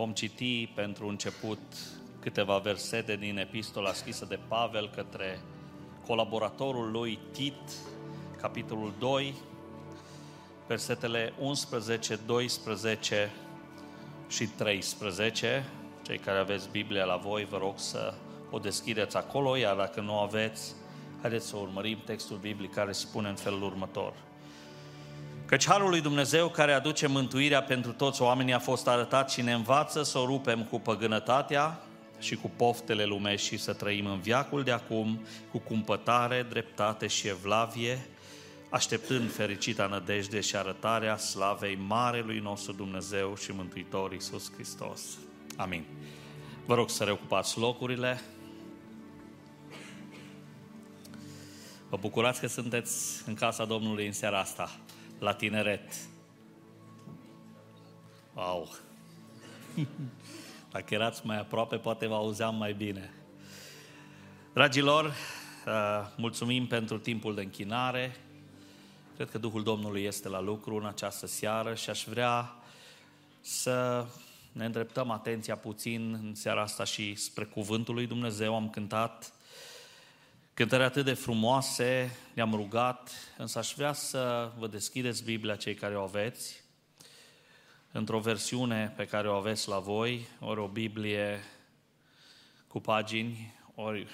Vom citi pentru început câteva versete din epistola scrisă de Pavel către colaboratorul lui Tit, capitolul 2, versetele 11, 12 și 13. Cei care aveți Biblia la voi, vă rog să o deschideți acolo, iar dacă nu aveți, haideți să urmărim textul biblic care spune în felul următor. Căci Harul lui Dumnezeu care aduce mântuirea pentru toți oamenii a fost arătat și ne învață să o rupem cu păgânătatea și cu poftele lumești și să trăim în viacul de acum cu cumpătare, dreptate și evlavie, așteptând fericita nădejde și arătarea slavei Marelui nostru Dumnezeu și Mântuitor Iisus Hristos. Amin. Vă rog să reocupați locurile. Vă bucurați că sunteți în casa Domnului în seara asta, la tineret. Wow! Dacă erați mai aproape, poate vă auzeam mai bine. Dragilor, uh, mulțumim pentru timpul de închinare. Cred că Duhul Domnului este la lucru în această seară și aș vrea să ne îndreptăm atenția puțin în seara asta și spre Cuvântul lui Dumnezeu. Am cântat cântări atât de frumoase, ne-am rugat, însă aș vrea să vă deschideți Biblia cei care o aveți. Într-o versiune pe care o aveți la voi, ori o Biblie cu pagini, ori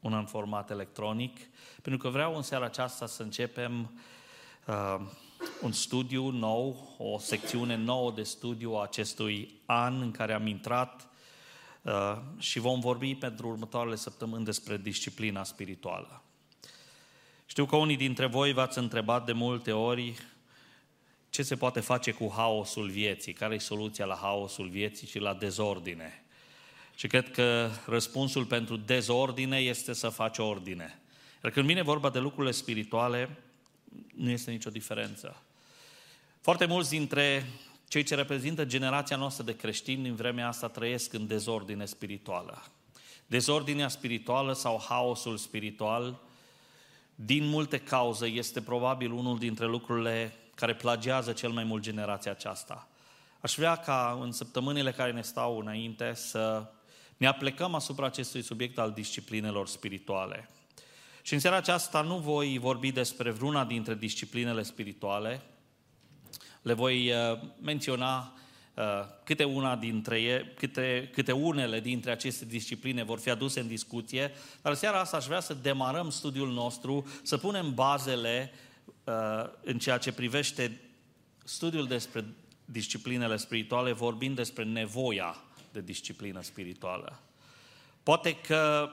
una în format electronic, pentru că vreau în seara aceasta să începem uh, un studiu nou, o secțiune nouă de studiu a acestui an în care am intrat uh, și vom vorbi pentru următoarele săptămâni despre disciplina spirituală. Știu că unii dintre voi v-ați întrebat de multe ori ce se poate face cu haosul vieții, care e soluția la haosul vieții și la dezordine. Și cred că răspunsul pentru dezordine este să faci ordine. Iar când vine vorba de lucrurile spirituale, nu este nicio diferență. Foarte mulți dintre cei ce reprezintă generația noastră de creștini din vremea asta trăiesc în dezordine spirituală. Dezordinea spirituală sau haosul spiritual, din multe cauze, este probabil unul dintre lucrurile care plagiază cel mai mult generația aceasta. Aș vrea ca în săptămânile care ne stau înainte să ne aplecăm asupra acestui subiect al disciplinelor spirituale. Și în seara aceasta nu voi vorbi despre vreuna dintre disciplinele spirituale, le voi uh, menționa uh, câte, una dintre ele, câte, câte unele dintre aceste discipline vor fi aduse în discuție, dar seara asta aș vrea să demarăm studiul nostru, să punem bazele uh, în ceea ce privește studiul despre disciplinele spirituale, vorbind despre nevoia de disciplină spirituală. Poate că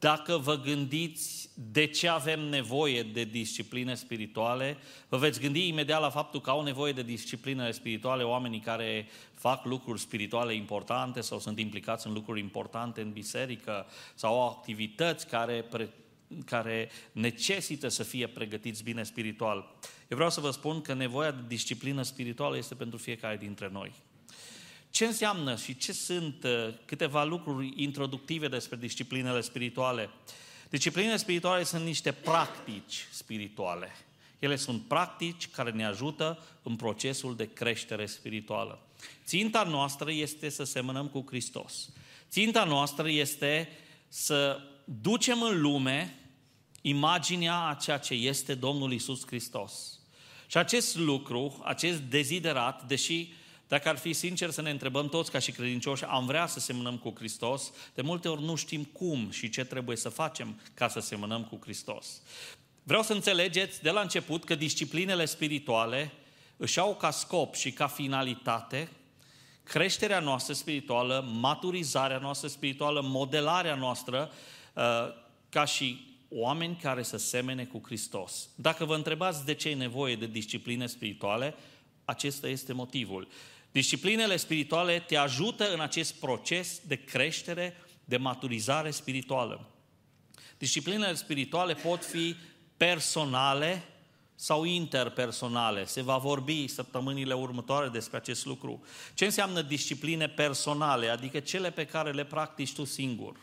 dacă vă gândiți de ce avem nevoie de discipline spirituale, vă veți gândi imediat la faptul că au nevoie de discipline spirituale oamenii care fac lucruri spirituale importante sau sunt implicați în lucruri importante în biserică sau au activități care, care necesită să fie pregătiți bine spiritual. Eu vreau să vă spun că nevoia de disciplină spirituală este pentru fiecare dintre noi. Ce înseamnă și ce sunt uh, câteva lucruri introductive despre disciplinele spirituale? Disciplinele spirituale sunt niște practici spirituale. Ele sunt practici care ne ajută în procesul de creștere spirituală. Ținta noastră este să semănăm cu Hristos. Ținta noastră este să ducem în lume imaginea a ceea ce este Domnul Isus Hristos. Și acest lucru, acest deziderat, deși dacă ar fi sincer să ne întrebăm toți ca și credincioși, am vrea să semănăm cu Hristos, de multe ori nu știm cum și ce trebuie să facem ca să semănăm cu Hristos. Vreau să înțelegeți de la început că disciplinele spirituale își au ca scop și ca finalitate creșterea noastră spirituală, maturizarea noastră spirituală, modelarea noastră uh, ca și oameni care să semene cu Hristos. Dacă vă întrebați de ce e nevoie de discipline spirituale, acesta este motivul. Disciplinele spirituale te ajută în acest proces de creștere, de maturizare spirituală. Disciplinele spirituale pot fi personale sau interpersonale. Se va vorbi săptămânile următoare despre acest lucru. Ce înseamnă discipline personale? Adică cele pe care le practici tu singur.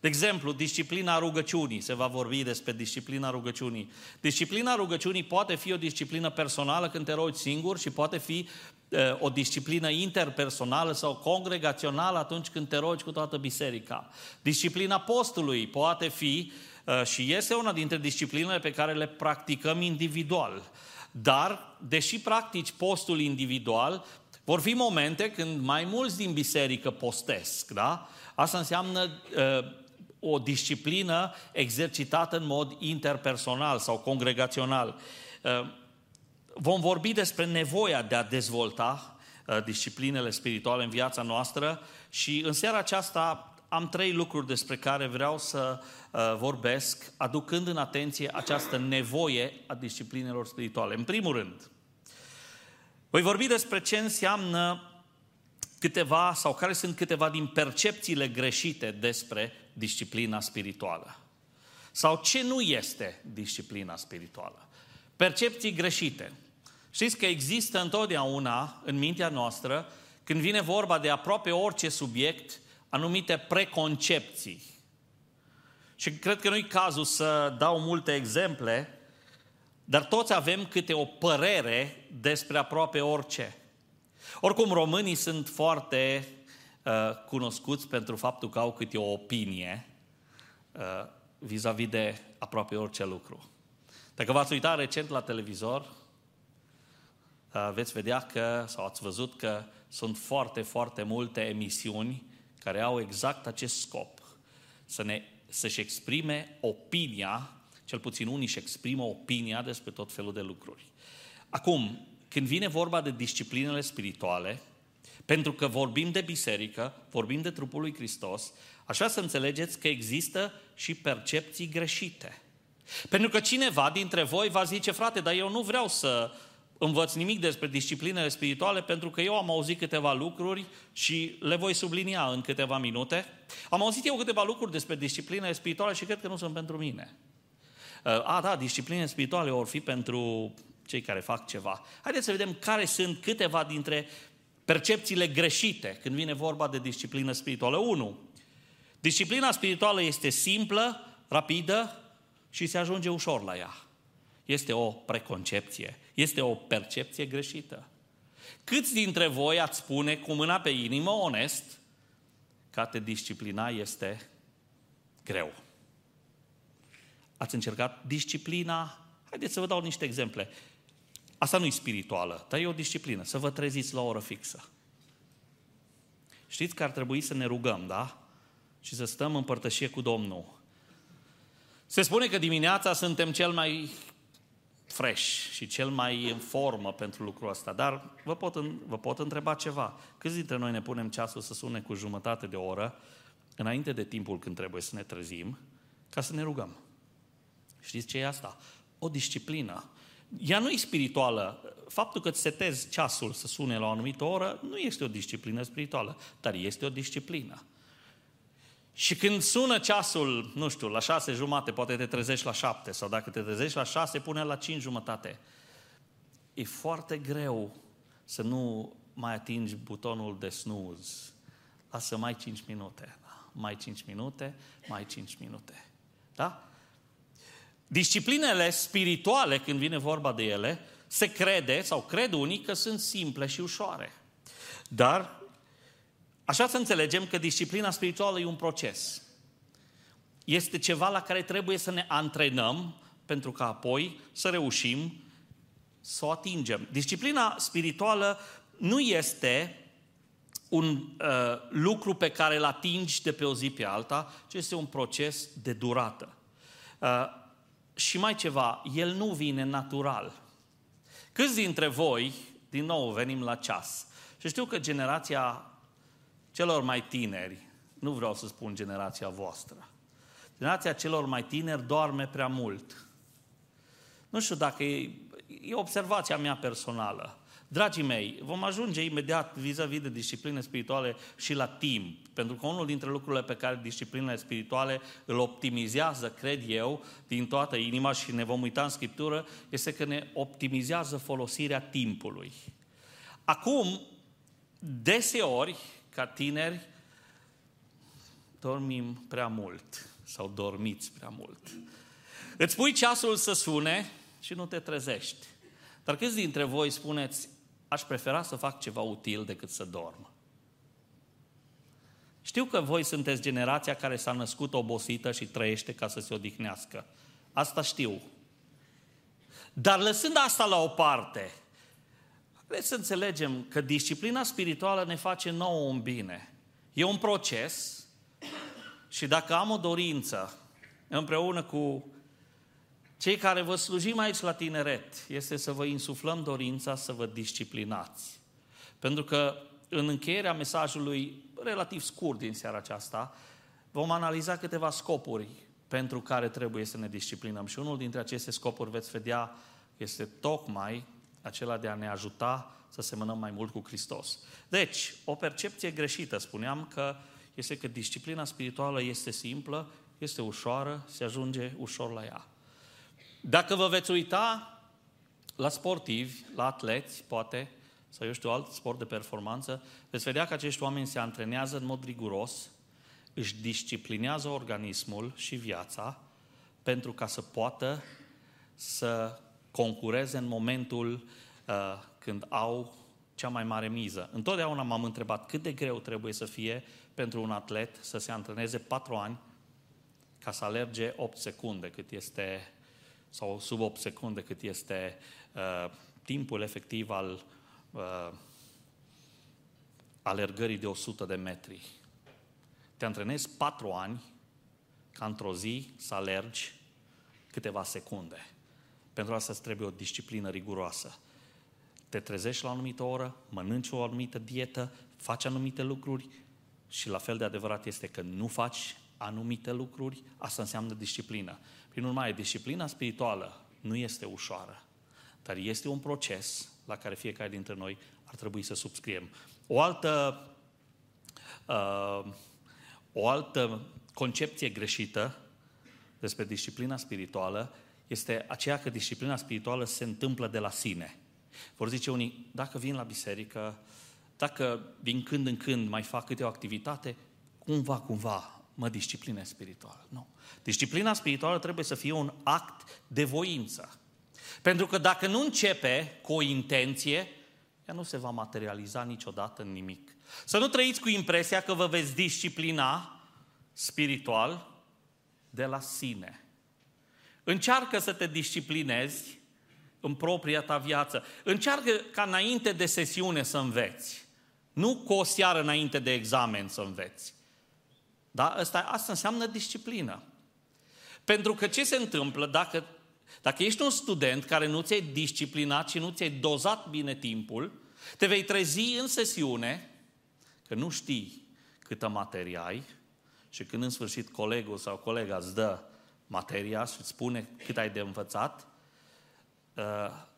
De exemplu, disciplina rugăciunii, se va vorbi despre disciplina rugăciunii. Disciplina rugăciunii poate fi o disciplină personală când te rogi singur și poate fi uh, o disciplină interpersonală sau congregațională atunci când te rogi cu toată biserica. Disciplina postului poate fi uh, și este una dintre disciplinele pe care le practicăm individual. Dar, deși practici postul individual, vor fi momente când mai mulți din biserică postesc, da? Asta înseamnă uh, o disciplină exercitată în mod interpersonal sau congregațional. Uh, vom vorbi despre nevoia de a dezvolta uh, disciplinele spirituale în viața noastră și în seara aceasta am trei lucruri despre care vreau să uh, vorbesc, aducând în atenție această nevoie a disciplinelor spirituale. În primul rând, voi vorbi despre ce înseamnă câteva sau care sunt câteva din percepțiile greșite despre disciplina spirituală. Sau ce nu este disciplina spirituală. Percepții greșite. Știți că există întotdeauna în mintea noastră, când vine vorba de aproape orice subiect, anumite preconcepții. Și cred că nu-i cazul să dau multe exemple, dar toți avem câte o părere despre aproape orice. Oricum, românii sunt foarte uh, cunoscuți pentru faptul că au câte o opinie uh, vis-a-vis de aproape orice lucru. Dacă v-ați uitat recent la televizor, uh, veți vedea că, sau ați văzut că sunt foarte, foarte multe emisiuni care au exact acest scop, să ne, să-și exprime opinia, cel puțin unii își exprimă opinia despre tot felul de lucruri. Acum, când vine vorba de disciplinele spirituale, pentru că vorbim de biserică, vorbim de trupul lui Hristos, așa să înțelegeți că există și percepții greșite. Pentru că cineva dintre voi va zice, frate, dar eu nu vreau să învăț nimic despre disciplinele spirituale pentru că eu am auzit câteva lucruri și le voi sublinia în câteva minute. Am auzit eu câteva lucruri despre disciplinele spirituale și cred că nu sunt pentru mine. A, da, disciplinele spirituale vor fi pentru cei care fac ceva. Haideți să vedem care sunt câteva dintre percepțiile greșite când vine vorba de disciplină spirituală. 1. Disciplina spirituală este simplă, rapidă și se ajunge ușor la ea. Este o preconcepție, este o percepție greșită. Câți dintre voi ați spune cu mâna pe inimă, onest, că a te disciplina este greu? Ați încercat disciplina? Haideți să vă dau niște exemple. Asta nu e spirituală, dar e o disciplină, să vă treziți la o oră fixă. Știți că ar trebui să ne rugăm, da? Și să stăm în părtășie cu Domnul. Se spune că dimineața suntem cel mai fresh și cel mai în formă pentru lucrul ăsta, dar vă pot, vă pot întreba ceva. Câți dintre noi ne punem ceasul să sune cu jumătate de oră înainte de timpul când trebuie să ne trezim ca să ne rugăm? Știți ce e asta? O disciplină ea nu e spirituală. Faptul că îți setezi ceasul să sune la o anumită oră nu este o disciplină spirituală, dar este o disciplină. Și când sună ceasul, nu știu, la șase jumate, poate te trezești la șapte, sau dacă te trezești la șase, pune la cinci jumătate. E foarte greu să nu mai atingi butonul de snooze. Lasă mai cinci minute. Da? Mai cinci minute, mai cinci minute. Da? Disciplinele spirituale, când vine vorba de ele, se crede, sau cred unii, că sunt simple și ușoare. Dar, așa să înțelegem că disciplina spirituală e un proces. Este ceva la care trebuie să ne antrenăm pentru ca apoi să reușim să o atingem. Disciplina spirituală nu este un uh, lucru pe care îl atingi de pe o zi pe alta, ci este un proces de durată. Uh, și mai ceva, el nu vine natural. Câți dintre voi, din nou venim la ceas, și știu că generația celor mai tineri, nu vreau să spun generația voastră, generația celor mai tineri doarme prea mult. Nu știu dacă e, e observația mea personală. Dragii mei, vom ajunge imediat vis-a-vis de discipline spirituale și la timp. Pentru că unul dintre lucrurile pe care disciplinele spirituale îl optimizează, cred eu, din toată inima și ne vom uita în Scriptură, este că ne optimizează folosirea timpului. Acum, deseori, ca tineri, dormim prea mult sau dormiți prea mult. Îți pui ceasul să sune și nu te trezești. Dar câți dintre voi spuneți, aș prefera să fac ceva util decât să dorm? Știu că voi sunteți generația care s-a născut obosită și trăiește ca să se odihnească. Asta știu. Dar lăsând asta la o parte, vreți să înțelegem că disciplina spirituală ne face nouă un bine. E un proces și dacă am o dorință împreună cu cei care vă slujim aici la tineret, este să vă insuflăm dorința să vă disciplinați. Pentru că în încheierea mesajului relativ scurt din seara aceasta, vom analiza câteva scopuri pentru care trebuie să ne disciplinăm. Și unul dintre aceste scopuri, veți vedea, este tocmai acela de a ne ajuta să semănăm mai mult cu Hristos. Deci, o percepție greșită, spuneam că este că disciplina spirituală este simplă, este ușoară, se ajunge ușor la ea. Dacă vă veți uita la sportivi, la atleți, poate, sau eu știu, alt sport de performanță, veți vedea că acești oameni se antrenează în mod riguros, își disciplinează organismul și viața pentru ca să poată să concureze în momentul uh, când au cea mai mare miză. Întotdeauna m-am întrebat cât de greu trebuie să fie pentru un atlet să se antreneze patru ani ca să alerge 8 secunde, cât este, sau sub 8 secunde, cât este uh, timpul efectiv al uh, alergării de 100 de metri. Te antrenezi patru ani ca într-o zi să alergi câteva secunde. Pentru asta îți trebuie o disciplină riguroasă. Te trezești la o anumită oră, mănânci o anumită dietă, faci anumite lucruri și la fel de adevărat este că nu faci anumite lucruri, asta înseamnă disciplină. Prin urmare, disciplina spirituală nu este ușoară, dar este un proces la care fiecare dintre noi ar trebui să subscriem. O altă, uh, o altă concepție greșită despre disciplina spirituală este aceea că disciplina spirituală se întâmplă de la sine. Vor zice unii, dacă vin la biserică, dacă din când în când mai fac câte o activitate, cumva, cumva mă disciplinez spiritual. Nu. Disciplina spirituală trebuie să fie un act de voință. Pentru că dacă nu începe cu o intenție, ea nu se va materializa niciodată în nimic. Să nu trăiți cu impresia că vă veți disciplina spiritual de la sine. Încearcă să te disciplinezi în propria ta viață. Încearcă ca înainte de sesiune să înveți. Nu cu o seară înainte de examen să înveți. Da? Asta, asta înseamnă disciplină. Pentru că ce se întâmplă dacă, dacă ești un student care nu ți-ai disciplinat și nu ți-ai dozat bine timpul, te vei trezi în sesiune că nu știi câtă materie ai și când în sfârșit colegul sau colega îți dă materia și îți spune cât ai de învățat, uh,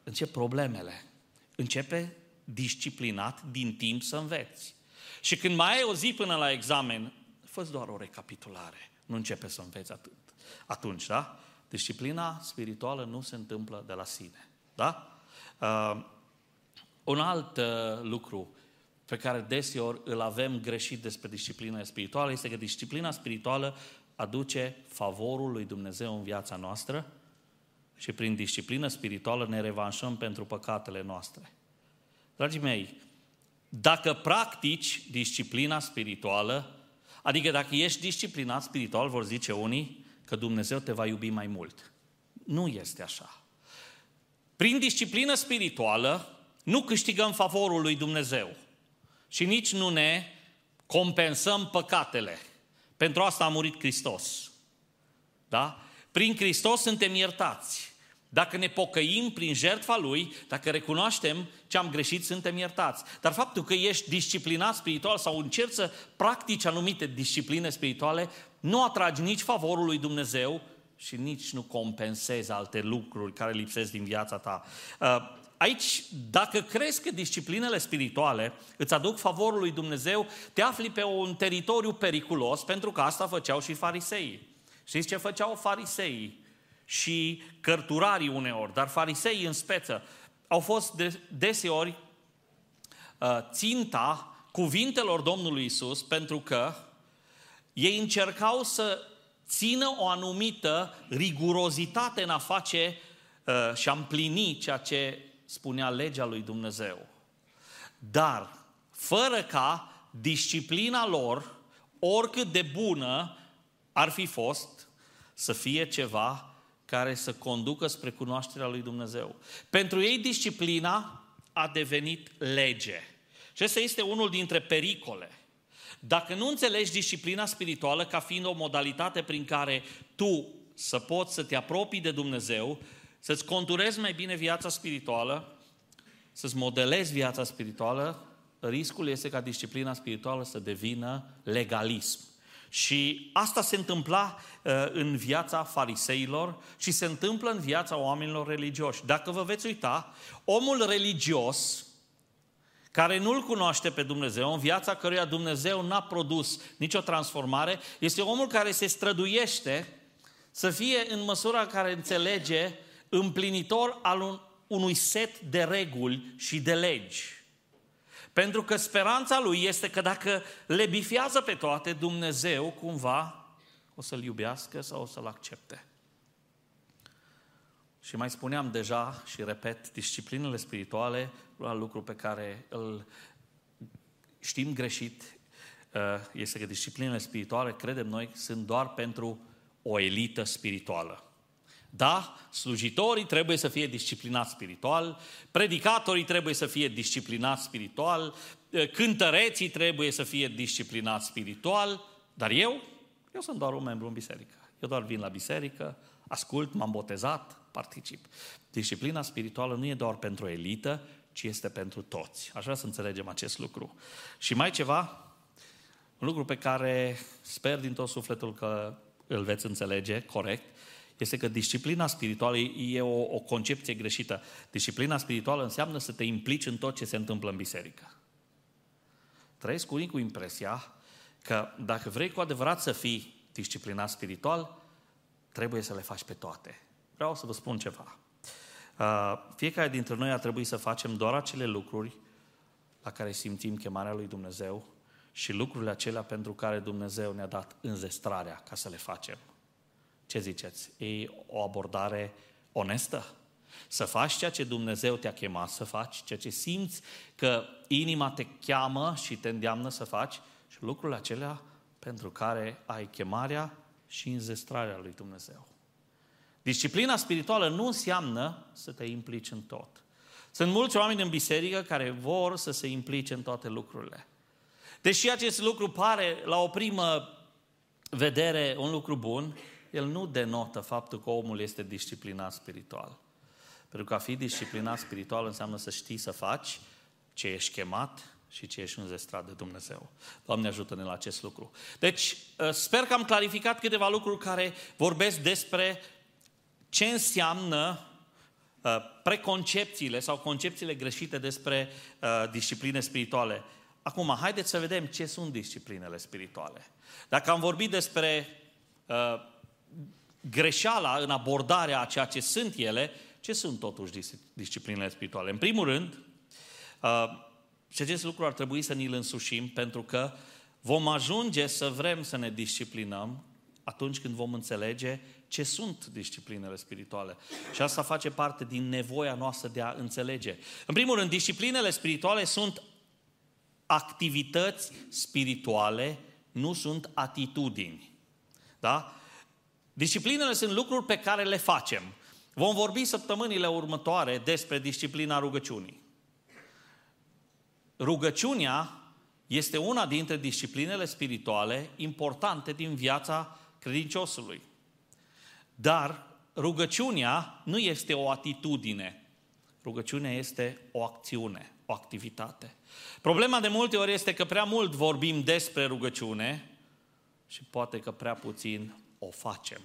încep problemele. Începe disciplinat din timp să înveți. Și când mai ai o zi până la examen, fă doar o recapitulare. Nu începe să înveți atât. Atunci, da? Disciplina spirituală nu se întâmplă de la sine. Da? Uh, un alt uh, lucru pe care deseori îl avem greșit despre disciplina spirituală este că disciplina spirituală aduce favorul lui Dumnezeu în viața noastră și prin disciplină spirituală ne revanșăm pentru păcatele noastre. Dragii mei, dacă practici disciplina spirituală, adică dacă ești disciplinat spiritual, vor zice unii, că Dumnezeu te va iubi mai mult. Nu este așa. Prin disciplină spirituală nu câștigăm favorul lui Dumnezeu și nici nu ne compensăm păcatele. Pentru asta a murit Hristos. Da? Prin Hristos suntem iertați. Dacă ne pocăim prin jertfa Lui, dacă recunoaștem ce am greșit, suntem iertați. Dar faptul că ești disciplinat spiritual sau încerci să practici anumite discipline spirituale, nu atragi nici favorul lui Dumnezeu și nici nu compensezi alte lucruri care lipsesc din viața ta. Uh, aici, dacă crezi că disciplinele spirituale îți aduc favorul lui Dumnezeu, te afli pe un teritoriu periculos, pentru că asta făceau și fariseii. Știți ce făceau fariseii? și cărturarii uneori, dar farisei în speță, au fost de, deseori uh, ținta cuvintelor Domnului Isus pentru că ei încercau să țină o anumită rigurozitate în a face uh, și a împlini ceea ce spunea legea lui Dumnezeu. Dar, fără ca disciplina lor, oricât de bună ar fi fost, să fie ceva care să conducă spre cunoașterea lui Dumnezeu. Pentru ei disciplina a devenit lege. Și ăsta este unul dintre pericole. Dacă nu înțelegi disciplina spirituală ca fiind o modalitate prin care tu să poți să te apropii de Dumnezeu, să-ți conturezi mai bine viața spirituală, să-ți modelezi viața spirituală, riscul este ca disciplina spirituală să devină legalism. Și asta se întâmpla uh, în viața fariseilor și se întâmplă în viața oamenilor religioși. Dacă vă veți uita, omul religios care nu-L cunoaște pe Dumnezeu, în viața căruia Dumnezeu n-a produs nicio transformare, este omul care se străduiește să fie în măsura în care înțelege împlinitor al un, unui set de reguli și de legi. Pentru că speranța lui este că dacă le bifează pe toate, Dumnezeu cumva o să-l iubească sau o să-l accepte. Și mai spuneam deja și repet, disciplinele spirituale, un lucru pe care îl știm greșit, uh, este că disciplinele spirituale, credem noi, sunt doar pentru o elită spirituală. Da, slujitorii trebuie să fie disciplinați spiritual, predicatorii trebuie să fie disciplinați spiritual, uh, cântăreții trebuie să fie disciplinați spiritual, dar eu, eu sunt doar un membru în biserică. Eu doar vin la biserică, ascult, m-am botezat, particip. Disciplina spirituală nu e doar pentru elită, ci este pentru toți. Aș vrea să înțelegem acest lucru. Și mai ceva, un lucru pe care sper din tot sufletul că îl veți înțelege corect, este că disciplina spirituală e o, o concepție greșită. Disciplina spirituală înseamnă să te implici în tot ce se întâmplă în biserică. Trăiesc unii cu impresia că dacă vrei cu adevărat să fii disciplinat spiritual, trebuie să le faci pe toate. Vreau să vă spun ceva. Uh, fiecare dintre noi ar trebui să facem doar acele lucruri la care simțim chemarea lui Dumnezeu și lucrurile acelea pentru care Dumnezeu ne-a dat înzestrarea ca să le facem. Ce ziceți? E o abordare onestă? Să faci ceea ce Dumnezeu te-a chemat să faci, ceea ce simți că inima te cheamă și te îndeamnă să faci și lucrurile acelea pentru care ai chemarea și înzestrarea lui Dumnezeu. Disciplina spirituală nu înseamnă să te implici în tot. Sunt mulți oameni în biserică care vor să se implice în toate lucrurile. Deși acest lucru pare la o primă vedere un lucru bun, el nu denotă faptul că omul este disciplinat spiritual. Pentru că a fi disciplinat spiritual înseamnă să știi să faci ce ești chemat și ce ești înzestrat de Dumnezeu. Doamne ajută-ne la acest lucru. Deci, sper că am clarificat câteva lucruri care vorbesc despre ce înseamnă uh, preconcepțiile sau concepțiile greșite despre uh, discipline spirituale. Acum, haideți să vedem ce sunt disciplinele spirituale. Dacă am vorbit despre uh, greșeala în abordarea a ceea ce sunt ele, ce sunt totuși disciplinele spirituale? În primul rând, uh, și acest lucru ar trebui să ni-l însușim, pentru că vom ajunge să vrem să ne disciplinăm atunci când vom înțelege ce sunt disciplinele spirituale. Și asta face parte din nevoia noastră de a înțelege. În primul rând, disciplinele spirituale sunt activități spirituale, nu sunt atitudini. Da? Disciplinele sunt lucruri pe care le facem. Vom vorbi săptămânile următoare despre disciplina rugăciunii. Rugăciunea este una dintre disciplinele spirituale importante din viața credinciosului. Dar rugăciunea nu este o atitudine. Rugăciunea este o acțiune, o activitate. Problema de multe ori este că prea mult vorbim despre rugăciune și poate că prea puțin o facem.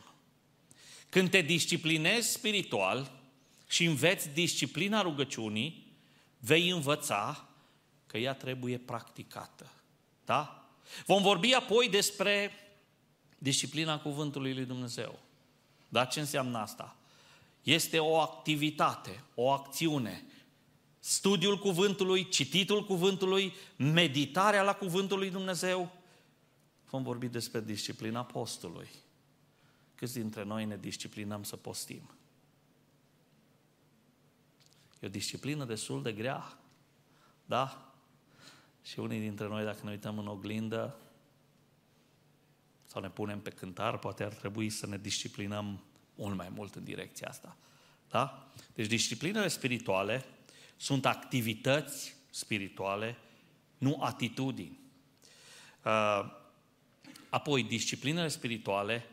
Când te disciplinezi spiritual și înveți disciplina rugăciunii, vei învăța că ea trebuie practicată. Da? Vom vorbi apoi despre disciplina cuvântului lui Dumnezeu. Dar ce înseamnă asta? Este o activitate, o acțiune. Studiul cuvântului, cititul cuvântului, meditarea la cuvântul lui Dumnezeu. vom vorbi despre disciplina postului. Câți dintre noi ne disciplinăm să postim? E o disciplină destul de grea, da? Și unii dintre noi, dacă ne uităm în oglindă sau ne punem pe cântar, poate ar trebui să ne disciplinăm mult mai mult în direcția asta. Da? Deci disciplinele spirituale sunt activități spirituale, nu atitudini. Uh, apoi, disciplinele spirituale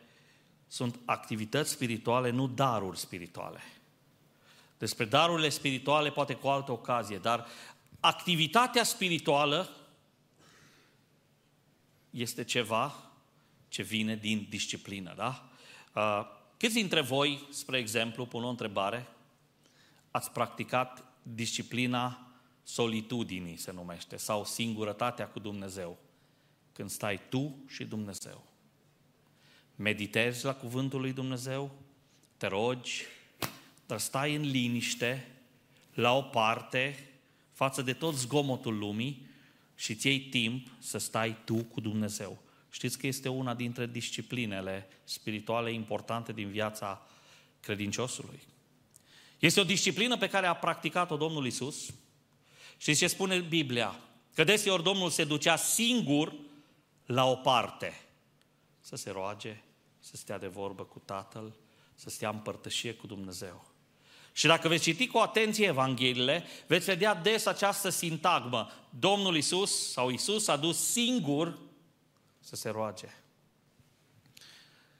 sunt activități spirituale, nu daruri spirituale. Despre darurile spirituale poate cu altă ocazie, dar activitatea spirituală este ceva ce vine din disciplină, da? Uh, câți dintre voi, spre exemplu, pun o întrebare, ați practicat disciplina solitudinii, se numește, sau singurătatea cu Dumnezeu, când stai tu și Dumnezeu. Meditezi la cuvântul lui Dumnezeu, te rogi, dar stai în liniște, la o parte, față de tot zgomotul lumii și îți iei timp să stai tu cu Dumnezeu. Știți că este una dintre disciplinele spirituale importante din viața credinciosului. Este o disciplină pe care a practicat-o Domnul Isus. Știți ce spune Biblia? Că deseori Domnul se ducea singur la o parte. Să se roage, să stea de vorbă cu Tatăl, să stea în părtășie cu Dumnezeu. Și dacă veți citi cu atenție Evangheliile, veți vedea des această sintagmă. Domnul Isus sau Isus a dus singur să se roage.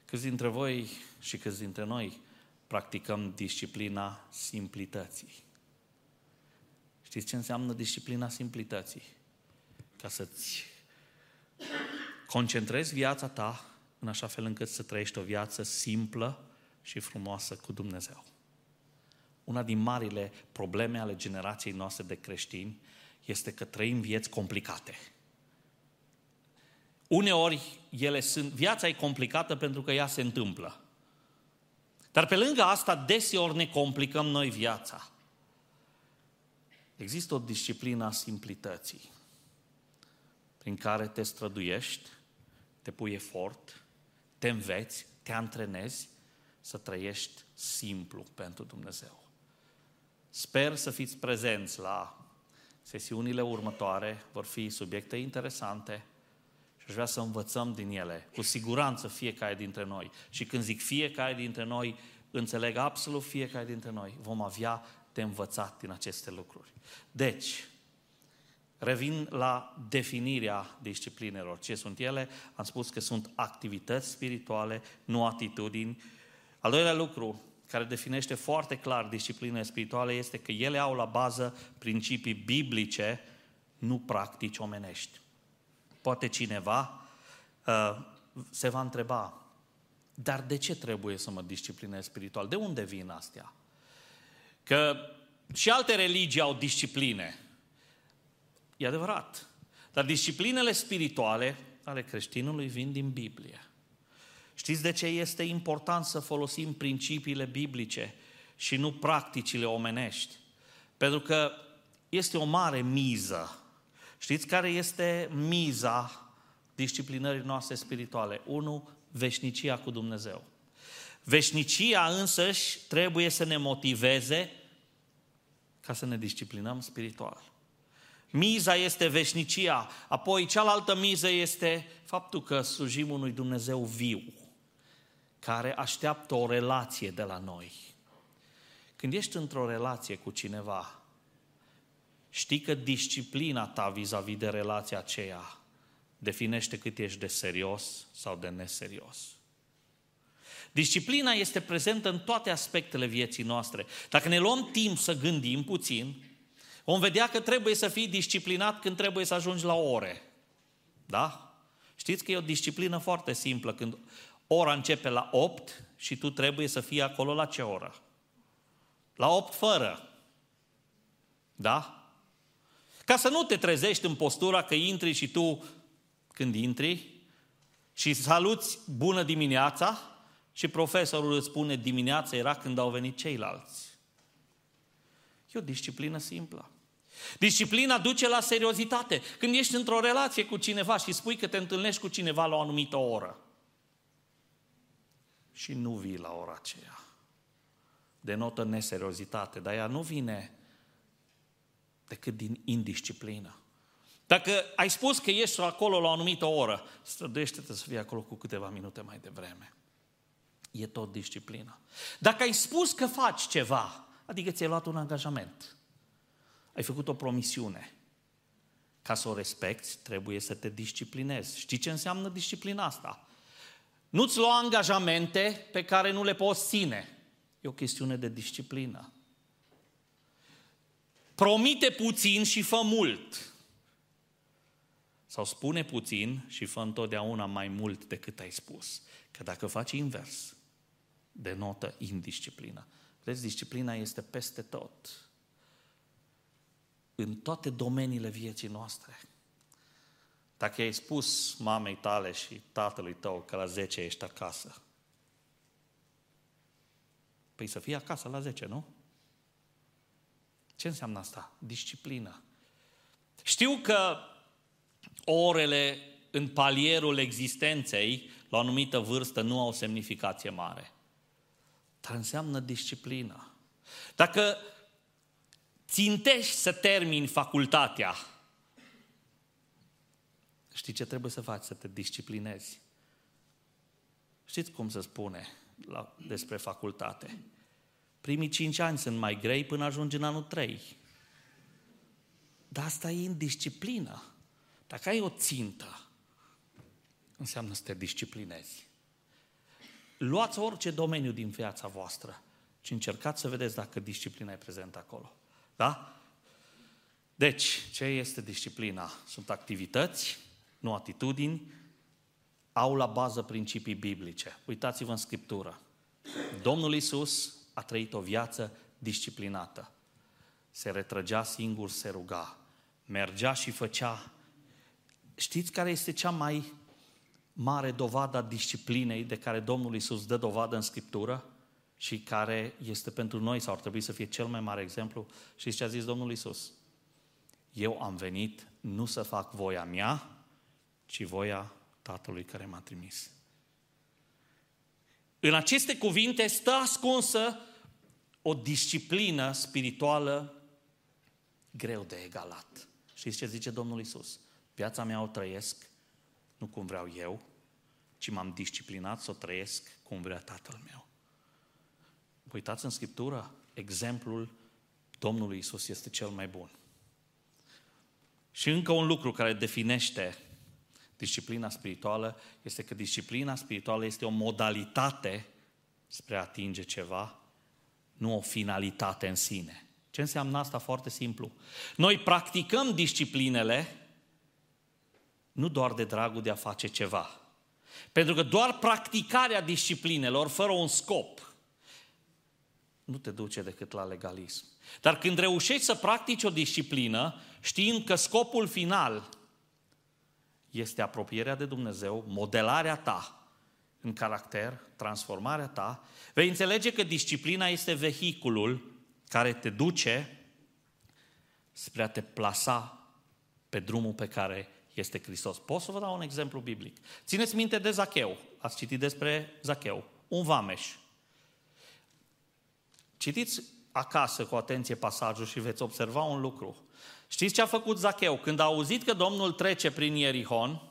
Câți dintre voi și câți dintre noi practicăm disciplina simplității? Știți ce înseamnă disciplina simplității? Ca să-ți concentrezi viața ta în așa fel încât să trăiești o viață simplă și frumoasă cu Dumnezeu. Una din marile probleme ale generației noastre de creștini este că trăim vieți complicate. Uneori ele sunt, viața e complicată pentru că ea se întâmplă. Dar pe lângă asta, deseori ne complicăm noi viața. Există o disciplină a simplității prin care te străduiești, te pui efort, te înveți, te antrenezi să trăiești simplu pentru Dumnezeu. Sper să fiți prezenți la sesiunile următoare, vor fi subiecte interesante și aș vrea să învățăm din ele, cu siguranță fiecare dintre noi. Și când zic fiecare dintre noi, înțeleg absolut fiecare dintre noi. Vom avea de învățat din aceste lucruri. Deci, Revin la definirea disciplinelor. Ce sunt ele? Am spus că sunt activități spirituale, nu atitudini. Al doilea lucru care definește foarte clar disciplinele spirituale este că ele au la bază principii biblice, nu practici omenești. Poate cineva uh, se va întreba, dar de ce trebuie să mă disciplinez spiritual? De unde vin astea? Că și alte religii au discipline. E adevărat. Dar disciplinele spirituale ale creștinului vin din Biblie. Știți de ce este important să folosim principiile biblice și nu practicile omenești? Pentru că este o mare miză. Știți care este miza disciplinării noastre spirituale? Unu, veșnicia cu Dumnezeu. Veșnicia însăși trebuie să ne motiveze ca să ne disciplinăm spiritual. Miza este veșnicia. Apoi cealaltă miză este faptul că slujim unui Dumnezeu viu, care așteaptă o relație de la noi. Când ești într-o relație cu cineva, știi că disciplina ta vis-a-vis de relația aceea definește cât ești de serios sau de neserios. Disciplina este prezentă în toate aspectele vieții noastre. Dacă ne luăm timp să gândim puțin, Vom vedea că trebuie să fii disciplinat când trebuie să ajungi la ore. Da? Știți că e o disciplină foarte simplă. Când ora începe la 8 și tu trebuie să fii acolo la ce oră? La 8 fără. Da? Ca să nu te trezești în postura că intri și tu când intri și saluți bună dimineața și profesorul îți spune dimineața era când au venit ceilalți. E o disciplină simplă. Disciplina duce la seriozitate. Când ești într-o relație cu cineva și spui că te întâlnești cu cineva la o anumită oră și nu vii la ora aceea, denotă neseriozitate, dar ea nu vine decât din indisciplină. Dacă ai spus că ești acolo la o anumită oră, străduiește-te să fii acolo cu câteva minute mai devreme. E tot disciplină. Dacă ai spus că faci ceva, adică ți-ai luat un angajament, ai făcut o promisiune, ca să o respecti, trebuie să te disciplinezi. Știi ce înseamnă disciplina asta? Nu-ți lua angajamente pe care nu le poți ține. E o chestiune de disciplină. Promite puțin și fă mult. Sau spune puțin și fă întotdeauna mai mult decât ai spus. Că dacă faci invers, denotă indisciplină. Vezi, disciplina este peste tot. În toate domeniile vieții noastre. Dacă ai spus mamei tale și tatălui tău că la 10 ești acasă, păi să fii acasă la 10, nu? Ce înseamnă asta? Disciplină. Știu că orele în palierul existenței, la o anumită vârstă, nu au semnificație mare. Dar înseamnă disciplină. Dacă țintești să termini facultatea, știi ce trebuie să faci? Să te disciplinezi. Știți cum se spune la, despre facultate? Primii cinci ani sunt mai grei până ajungi în anul trei. Dar asta e indisciplină. Dacă ai o țintă, înseamnă să te disciplinezi. Luați orice domeniu din viața voastră și încercați să vedeți dacă disciplina e prezentă acolo. Da? Deci, ce este disciplina? Sunt activități, nu atitudini, au la bază principii biblice. Uitați-vă în Scriptură. Domnul Isus a trăit o viață disciplinată. Se retrăgea singur, se ruga. Mergea și făcea. Știți care este cea mai mare dovadă a disciplinei de care Domnul Isus dă dovadă în Scriptură și care este pentru noi sau ar trebui să fie cel mai mare exemplu? Și ce a zis Domnul Isus? Eu am venit nu să fac voia mea, ci voia Tatălui care m-a trimis. În aceste cuvinte stă ascunsă o disciplină spirituală greu de egalat. Știți ce zice Domnul Isus? Viața mea o trăiesc nu cum vreau eu, ci m-am disciplinat să o trăiesc cum vrea Tatăl meu. Uitați în Scriptură, exemplul Domnului Isus este cel mai bun. Și încă un lucru care definește disciplina spirituală este că disciplina spirituală este o modalitate spre a atinge ceva, nu o finalitate în sine. Ce înseamnă asta? Foarte simplu. Noi practicăm disciplinele nu doar de dragul de a face ceva. Pentru că doar practicarea disciplinelor fără un scop nu te duce decât la legalism. Dar când reușești să practici o disciplină, știind că scopul final este apropierea de Dumnezeu, modelarea ta în caracter, transformarea ta, vei înțelege că disciplina este vehiculul care te duce spre a te plasa pe drumul pe care este Hristos. Pot să vă dau un exemplu biblic. Țineți minte de Zacheu. Ați citit despre Zacheu. Un vameș. Citiți acasă cu atenție pasajul și veți observa un lucru. Știți ce a făcut Zacheu? Când a auzit că Domnul trece prin Ierihon,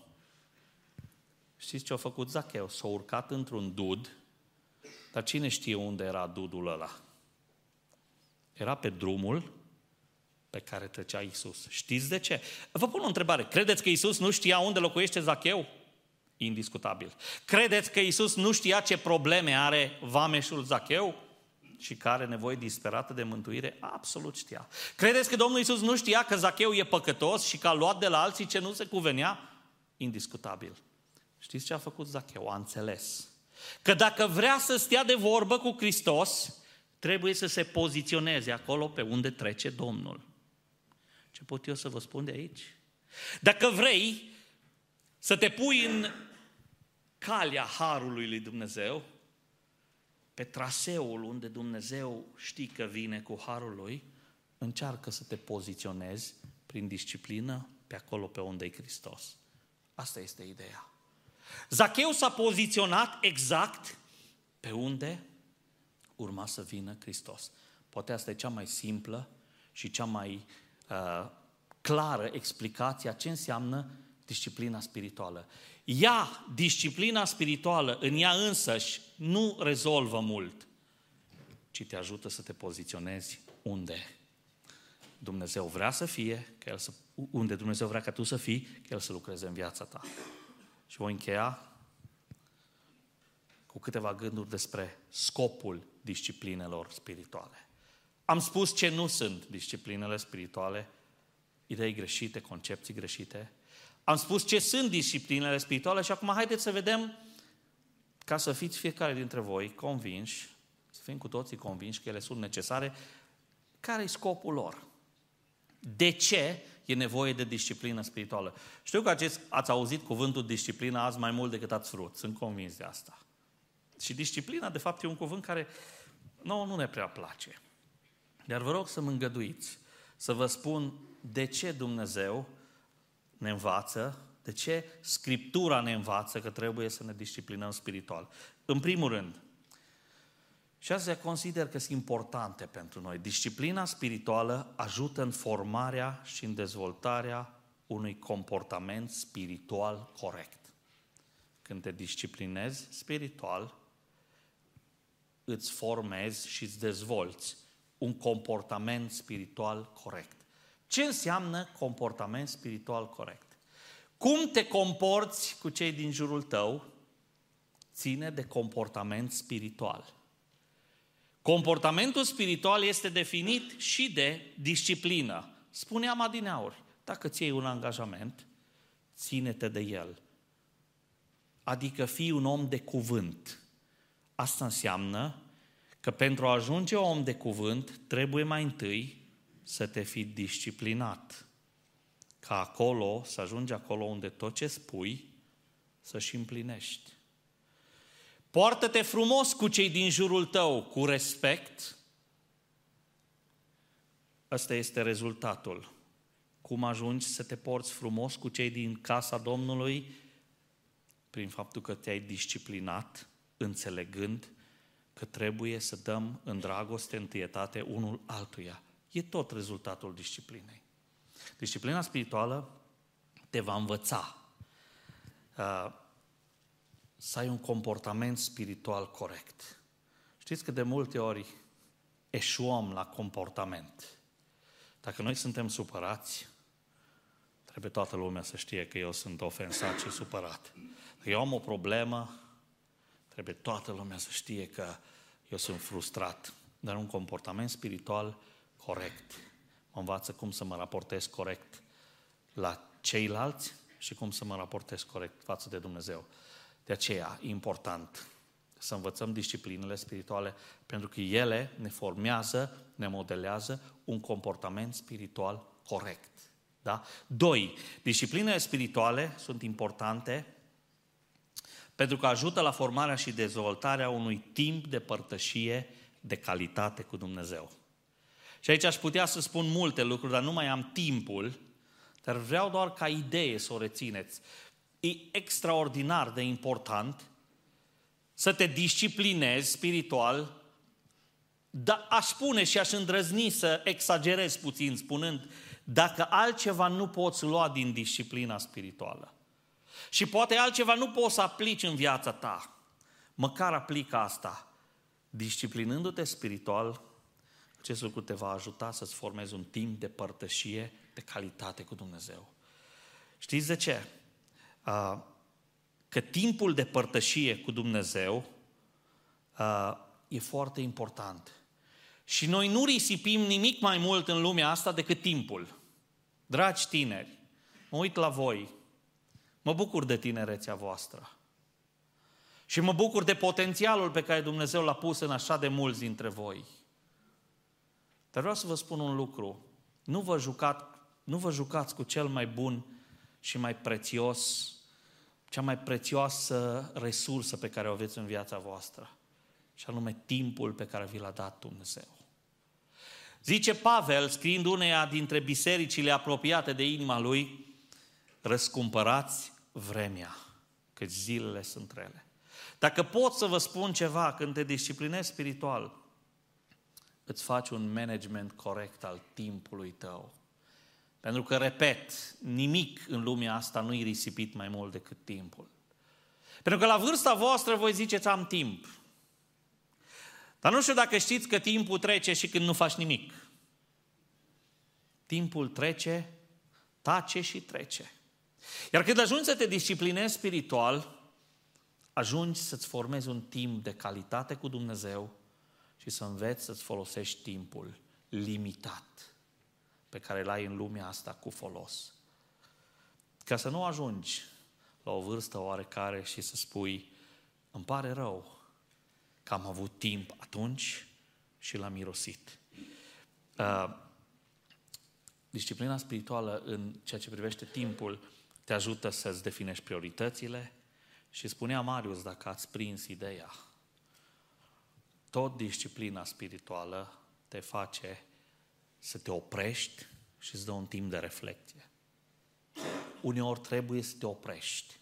știți ce a făcut Zacheu? S-a urcat într-un dud, dar cine știe unde era dudul ăla? Era pe drumul pe care trecea Isus. Știți de ce? Vă pun o întrebare. Credeți că Isus nu știa unde locuiește Zacheu? Indiscutabil. Credeți că Isus nu știa ce probleme are vameșul Zacheu? Și care are nevoie disperată de mântuire? Absolut știa. Credeți că Domnul Isus nu știa că Zacheu e păcătos și că a luat de la alții ce nu se cuvenea? Indiscutabil. Știți ce a făcut Zacheu? A înțeles că dacă vrea să stea de vorbă cu Hristos, trebuie să se poziționeze acolo pe unde trece Domnul. Ce pot eu să vă spun de aici? Dacă vrei să te pui în calea Harului lui Dumnezeu, pe traseul unde Dumnezeu știi că vine cu Harul Lui, încearcă să te poziționezi prin disciplină pe acolo pe unde e Hristos. Asta este ideea. Zacheu s-a poziționat exact pe unde urma să vină Hristos. Poate asta e cea mai simplă și cea mai uh, clară explicație a ce înseamnă disciplina spirituală. Ea, disciplina spirituală, în ea însăși, nu rezolvă mult, ci te ajută să te poziționezi unde Dumnezeu vrea să fie, că El să, unde Dumnezeu vrea ca tu să fii, că El să lucreze în viața ta. Și voi încheia cu câteva gânduri despre scopul disciplinelor spirituale. Am spus ce nu sunt disciplinele spirituale, idei greșite, concepții greșite. Am spus ce sunt disciplinele spirituale și acum haideți să vedem, ca să fiți fiecare dintre voi convinși, să fim cu toții convinși că ele sunt necesare, care e scopul lor? De ce e nevoie de disciplină spirituală? Știu că acest, ați auzit cuvântul disciplină azi mai mult decât ați vrut, sunt convins de asta. Și disciplina, de fapt, e un cuvânt care nouă nu ne prea place. Dar vă rog să mă îngăduiți să vă spun de ce Dumnezeu ne învață, de ce Scriptura ne învață că trebuie să ne disciplinăm spiritual. În primul rând, și astea consider că sunt importante pentru noi. Disciplina spirituală ajută în formarea și în dezvoltarea unui comportament spiritual corect. Când te disciplinezi spiritual, îți formezi și îți dezvolți un comportament spiritual corect. Ce înseamnă comportament spiritual corect? Cum te comporți cu cei din jurul tău ține de comportament spiritual. Comportamentul spiritual este definit și de disciplină. Spuneam adineauri, dacă ți iei un angajament, ține-te de el. Adică fii un om de cuvânt. Asta înseamnă că pentru a ajunge om de cuvânt, trebuie mai întâi să te fi disciplinat. Ca acolo, să ajungi acolo unde tot ce spui, să-și împlinești. Poartă-te frumos cu cei din jurul tău, cu respect. Ăsta este rezultatul. Cum ajungi să te porți frumos cu cei din casa Domnului? Prin faptul că te-ai disciplinat, înțelegând că trebuie să dăm în dragoste, întâietate unul altuia. E tot rezultatul disciplinei. Disciplina spirituală te va învăța uh, să ai un comportament spiritual corect. Știți că de multe ori eșuăm la comportament. Dacă noi suntem supărați, trebuie toată lumea să știe că eu sunt ofensat și supărat. Dacă eu am o problemă, trebuie toată lumea să știe că eu sunt frustrat. Dar un comportament spiritual corect mă învață cum să mă raportez corect la ceilalți și cum să mă raportez corect față de Dumnezeu. De aceea e important să învățăm disciplinele spirituale, pentru că ele ne formează, ne modelează un comportament spiritual corect. Da? Doi, disciplinele spirituale sunt importante pentru că ajută la formarea și dezvoltarea unui timp de părtășie de calitate cu Dumnezeu. Și aici aș putea să spun multe lucruri, dar nu mai am timpul, dar vreau doar ca idee să o rețineți e extraordinar de important să te disciplinezi spiritual, dar aș spune și aș îndrăzni să exagerez puțin spunând, dacă altceva nu poți lua din disciplina spirituală și poate altceva nu poți să aplici în viața ta, măcar aplică asta. Disciplinându-te spiritual, acest lucru te va ajuta să-ți formezi un timp de părtășie, de calitate cu Dumnezeu. Știți de ce? că timpul de părtășie cu Dumnezeu e foarte important. Și noi nu risipim nimic mai mult în lumea asta decât timpul. Dragi tineri, mă uit la voi, mă bucur de tinerețea voastră. Și mă bucur de potențialul pe care Dumnezeu l-a pus în așa de mulți dintre voi. Dar vreau să vă spun un lucru. Nu vă, jucat, nu vă jucați cu cel mai bun și mai prețios cea mai prețioasă resursă pe care o aveți în viața voastră, și anume timpul pe care vi l-a dat Dumnezeu. Zice Pavel, scriind uneia dintre bisericile apropiate de inima lui, răscumpărați vremea, că zilele sunt rele. Dacă pot să vă spun ceva, când te disciplinezi spiritual, îți faci un management corect al timpului tău. Pentru că, repet, nimic în lumea asta nu-i risipit mai mult decât timpul. Pentru că la vârsta voastră voi ziceți am timp. Dar nu știu dacă știți că timpul trece și când nu faci nimic. Timpul trece, tace și trece. Iar când ajungi să te disciplinezi spiritual, ajungi să-ți formezi un timp de calitate cu Dumnezeu și să înveți să-ți folosești timpul limitat pe care îl ai în lumea asta cu folos. Ca să nu ajungi la o vârstă oarecare și să spui, îmi pare rău că am avut timp atunci și l-am mirosit. Uh, disciplina spirituală în ceea ce privește timpul te ajută să-ți definești prioritățile și spunea Marius, dacă ați prins ideea, tot disciplina spirituală te face să te oprești și îți dă un timp de reflecție. Uneori trebuie să te oprești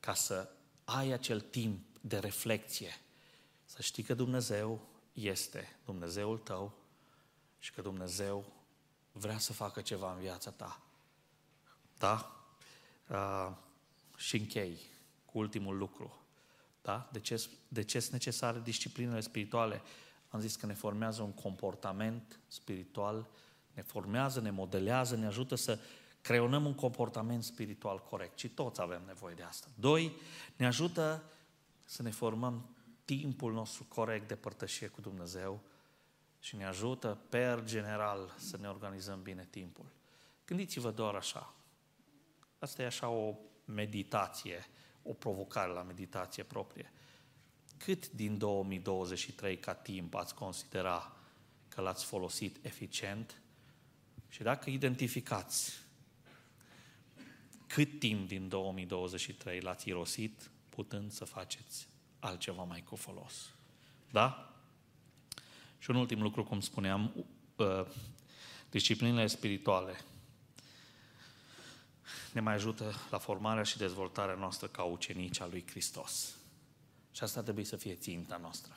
ca să ai acel timp de reflecție, să știi că Dumnezeu este Dumnezeul tău și că Dumnezeu vrea să facă ceva în viața ta. Da? Uh, și închei cu ultimul lucru. Da? De ce, de ce sunt necesare disciplinele spirituale? Am zis că ne formează un comportament spiritual, ne formează, ne modelează, ne ajută să creionăm un comportament spiritual corect. Și toți avem nevoie de asta. Doi, ne ajută să ne formăm timpul nostru corect de părtășie cu Dumnezeu și ne ajută, per general, să ne organizăm bine timpul. Gândiți-vă doar așa. Asta e așa o meditație, o provocare la meditație proprie. Cât din 2023 ca timp ați considera că l-ați folosit eficient? Și dacă identificați cât timp din 2023 l-ați irosit, putând să faceți altceva mai cu folos. Da? Și un ultim lucru, cum spuneam, uh, disciplinele spirituale ne mai ajută la formarea și dezvoltarea noastră ca ucenici a lui Hristos. Și asta trebuie să fie ținta noastră.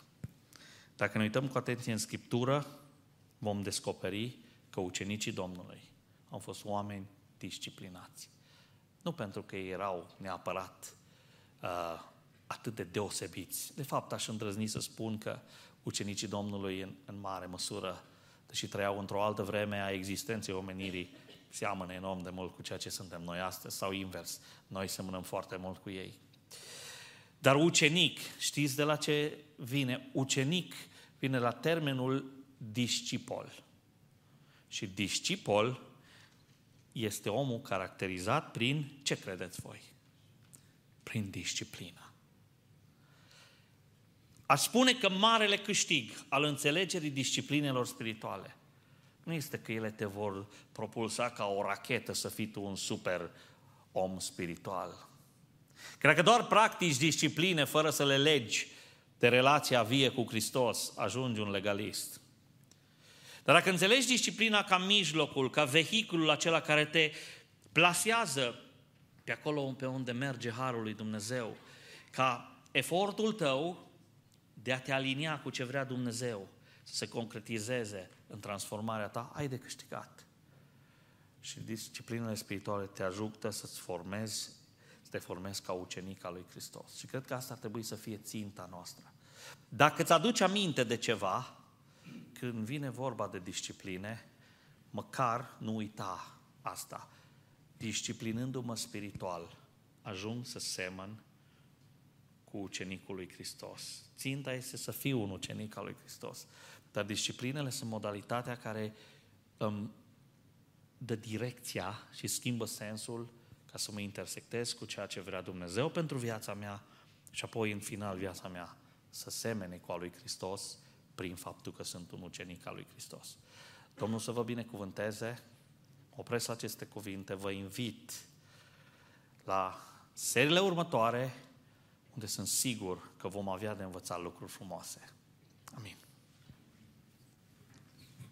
Dacă ne uităm cu atenție în Scriptură, vom descoperi că ucenicii Domnului au fost oameni disciplinați. Nu pentru că ei erau neapărat uh, atât de deosebiți. De fapt, aș îndrăzni să spun că ucenicii Domnului, în, în mare măsură, deși trăiau într-o altă vreme a existenței omenirii, seamănă enorm de mult cu ceea ce suntem noi astăzi, sau invers, noi semănăm foarte mult cu ei. Dar ucenic, știți de la ce vine? Ucenic vine la termenul discipol. Și discipol este omul caracterizat prin, ce credeți voi? Prin disciplină. Aș spune că marele câștig al înțelegerii disciplinelor spirituale nu este că ele te vor propulsa ca o rachetă să fii tu un super om spiritual. Cred că doar practici discipline fără să le legi de relația vie cu Hristos, ajungi un legalist. Dar dacă înțelegi disciplina ca mijlocul, ca vehiculul acela care te plasează pe acolo pe unde merge Harul lui Dumnezeu, ca efortul tău de a te alinia cu ce vrea Dumnezeu, să se concretizeze în transformarea ta, ai de câștigat. Și disciplinele spirituale te ajută să-ți formezi, să te formezi ca ucenic al lui Hristos. Și cred că asta ar trebui să fie ținta noastră. Dacă îți aduci aminte de ceva, când vine vorba de discipline, măcar nu uita asta. Disciplinându-mă spiritual, ajung să semăn cu ucenicul lui Hristos. Ținta este să fiu un ucenic al lui Hristos. Dar disciplinele sunt modalitatea care îmi dă direcția și schimbă sensul ca să mă intersectez cu ceea ce vrea Dumnezeu pentru viața mea și apoi în final viața mea să semene cu a lui Hristos prin faptul că sunt un ucenic al lui Hristos. Domnul să vă binecuvânteze. Opresc aceste cuvinte. Vă invit la seriile următoare unde sunt sigur că vom avea de învățat lucruri frumoase. Amin.